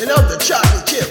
and of the chocolate chip.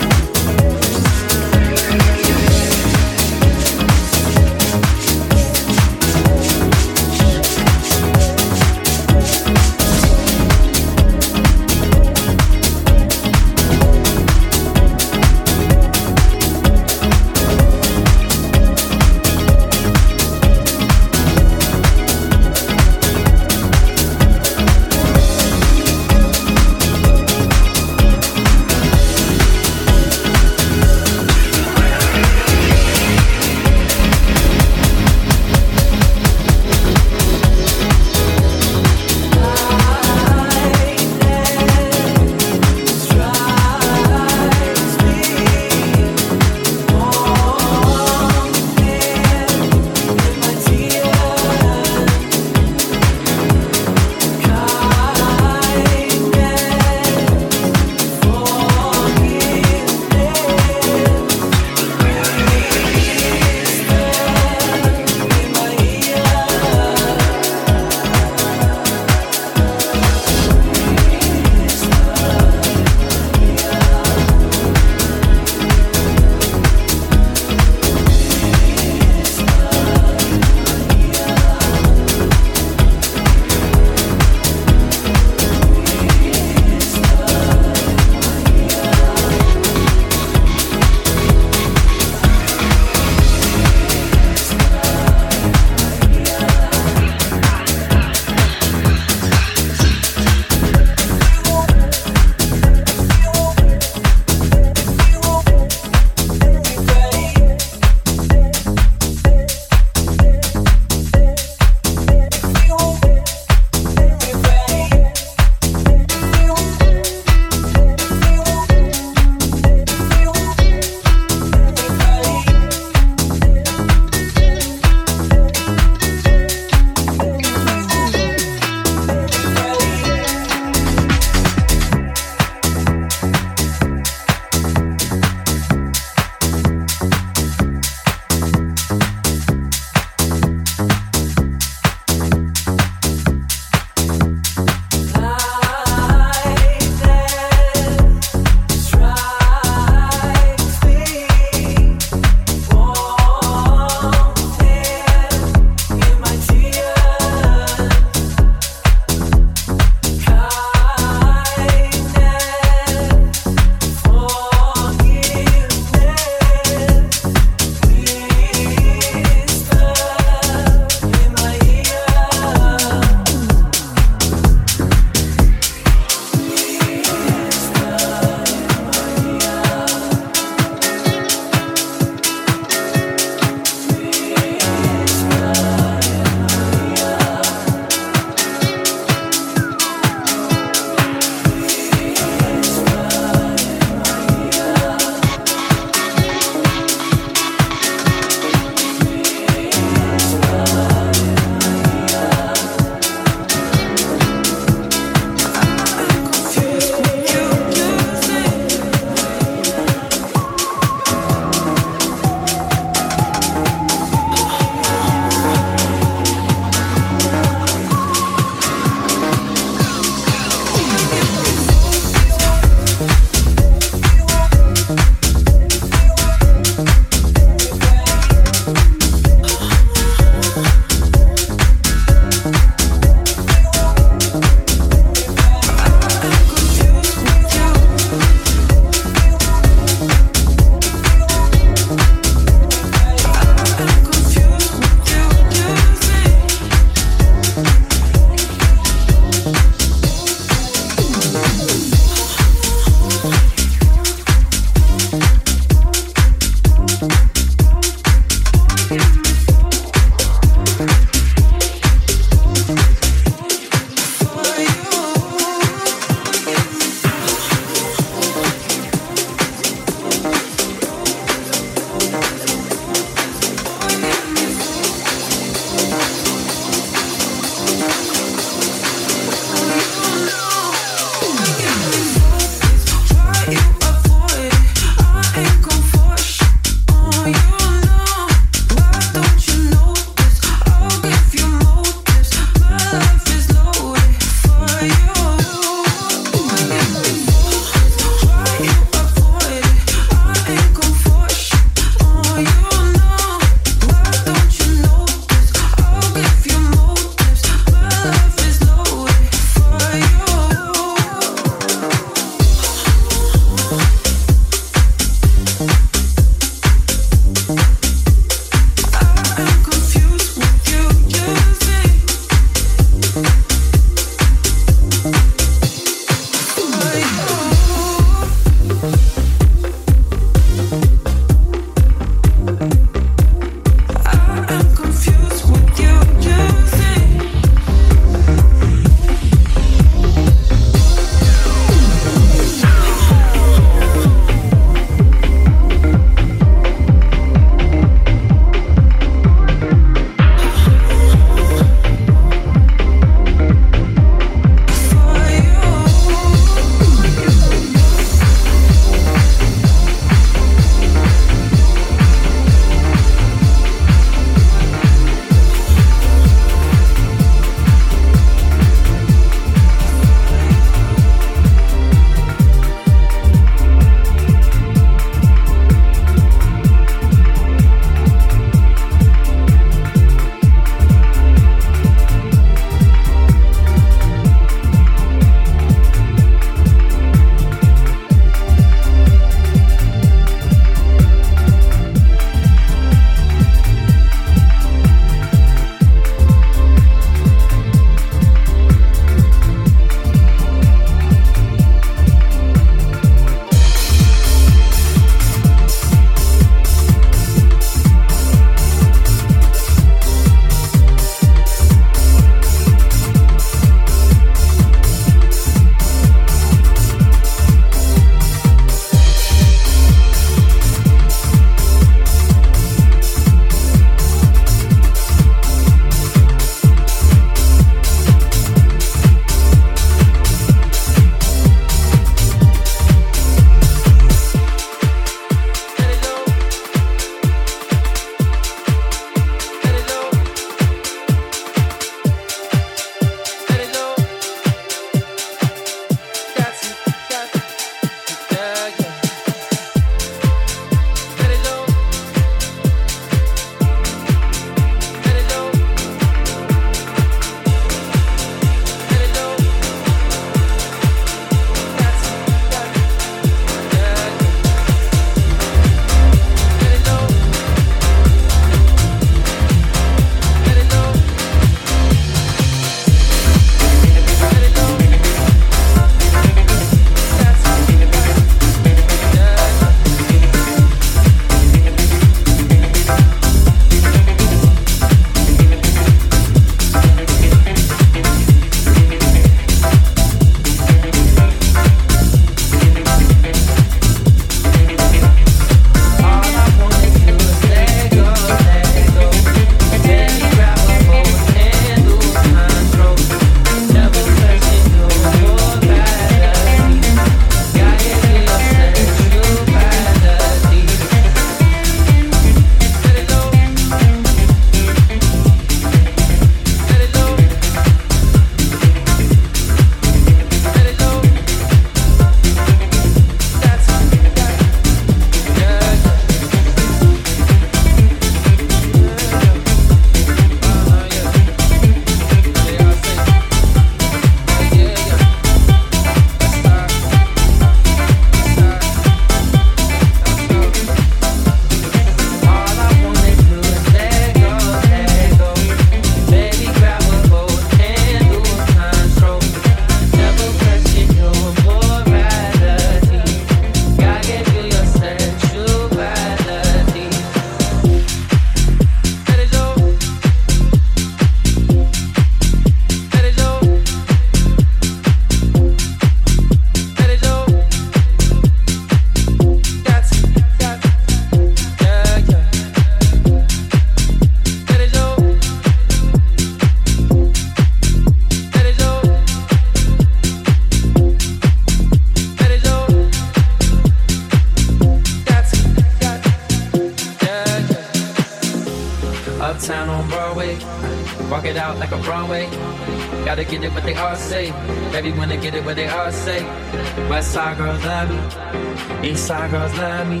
Side girls love me,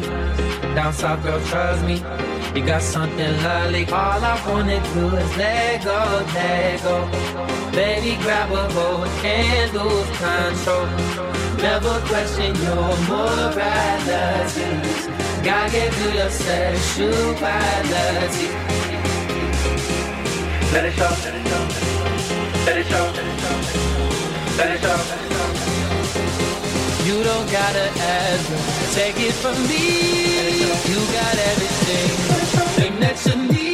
down south girls trust me. You got something lovely. All I wanna do is let go, let go. Baby, grab a hold, can't lose control. Never question your moralities. God gave you your sexuality. Let it show, let it show, let it show, let it show. You don't gotta ask, take it from me. You got everything, thing that you need.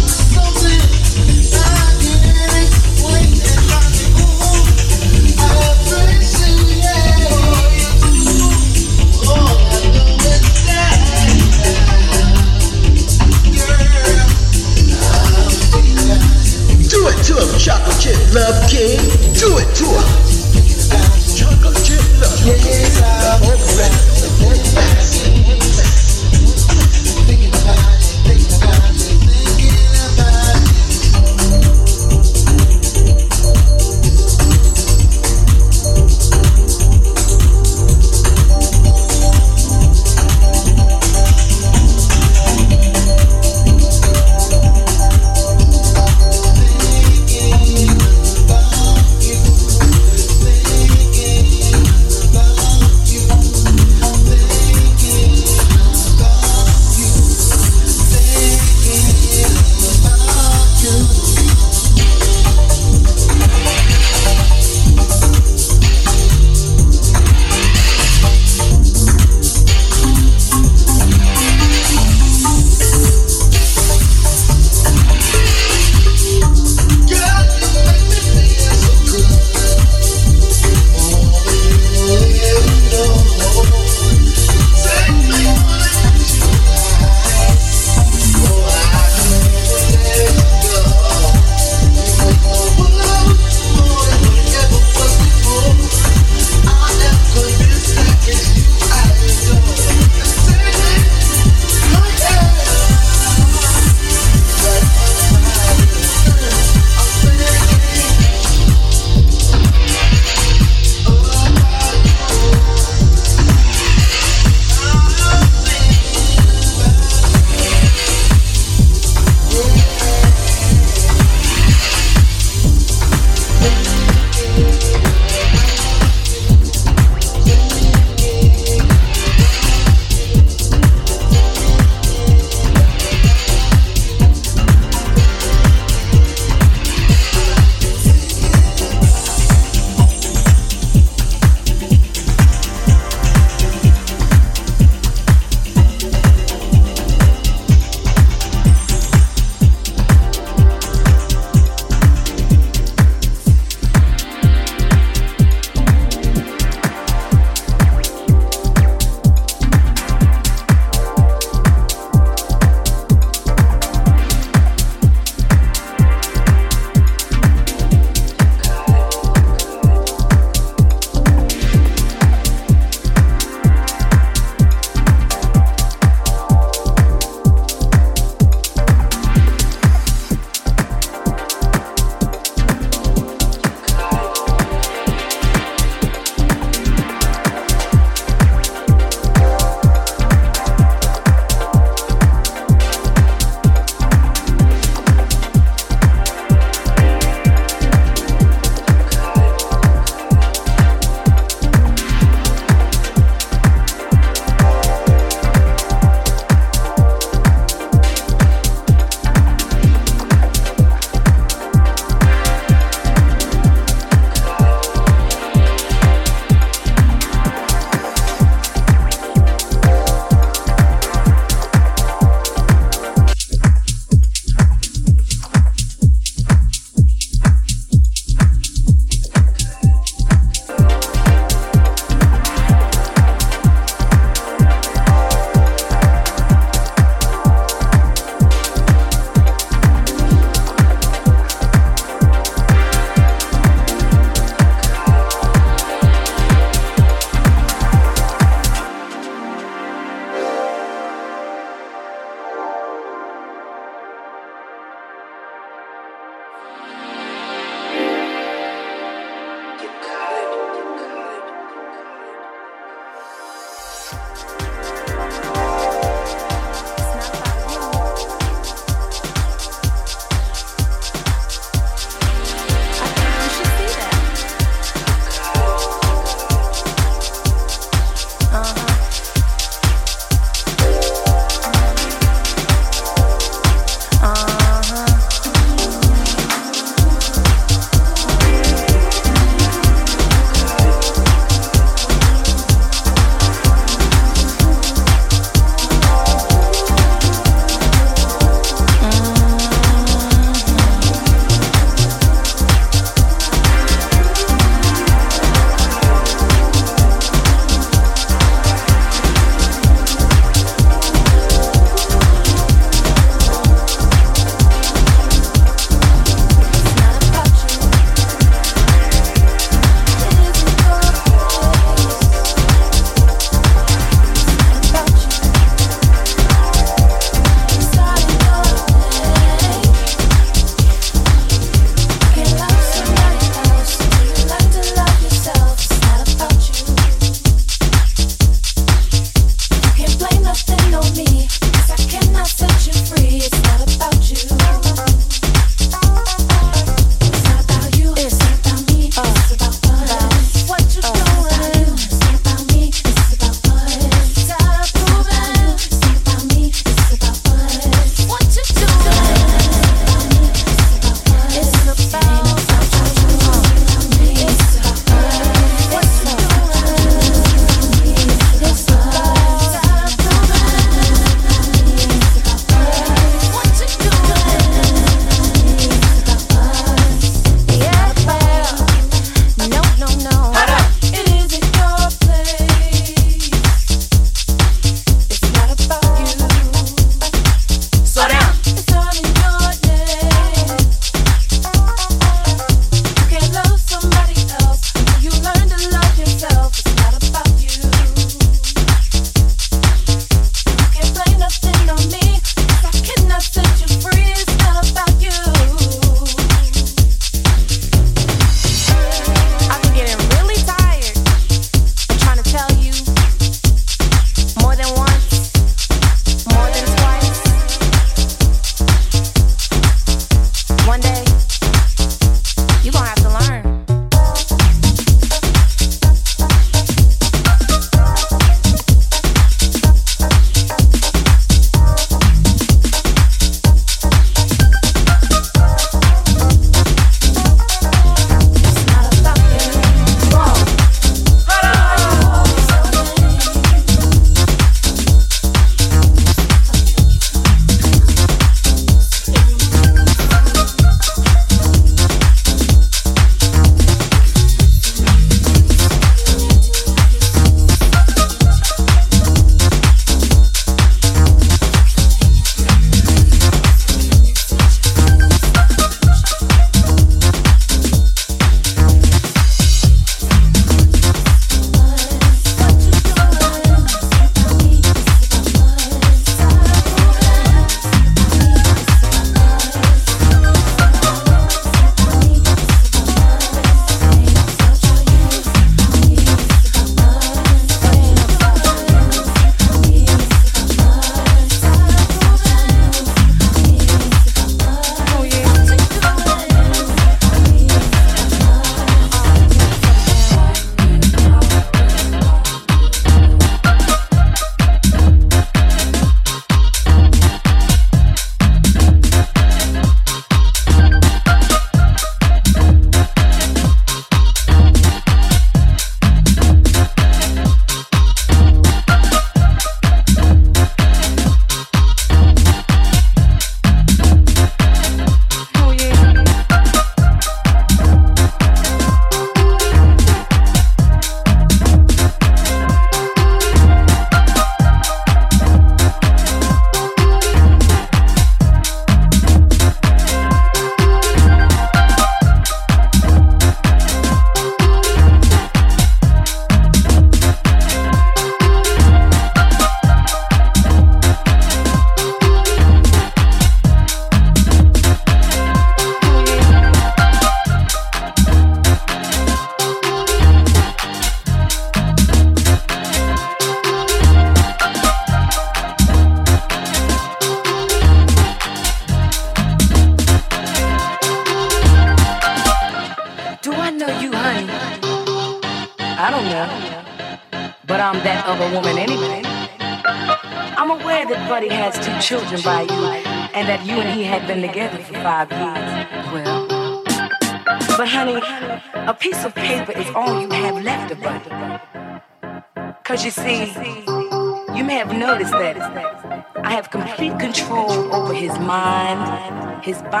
His body.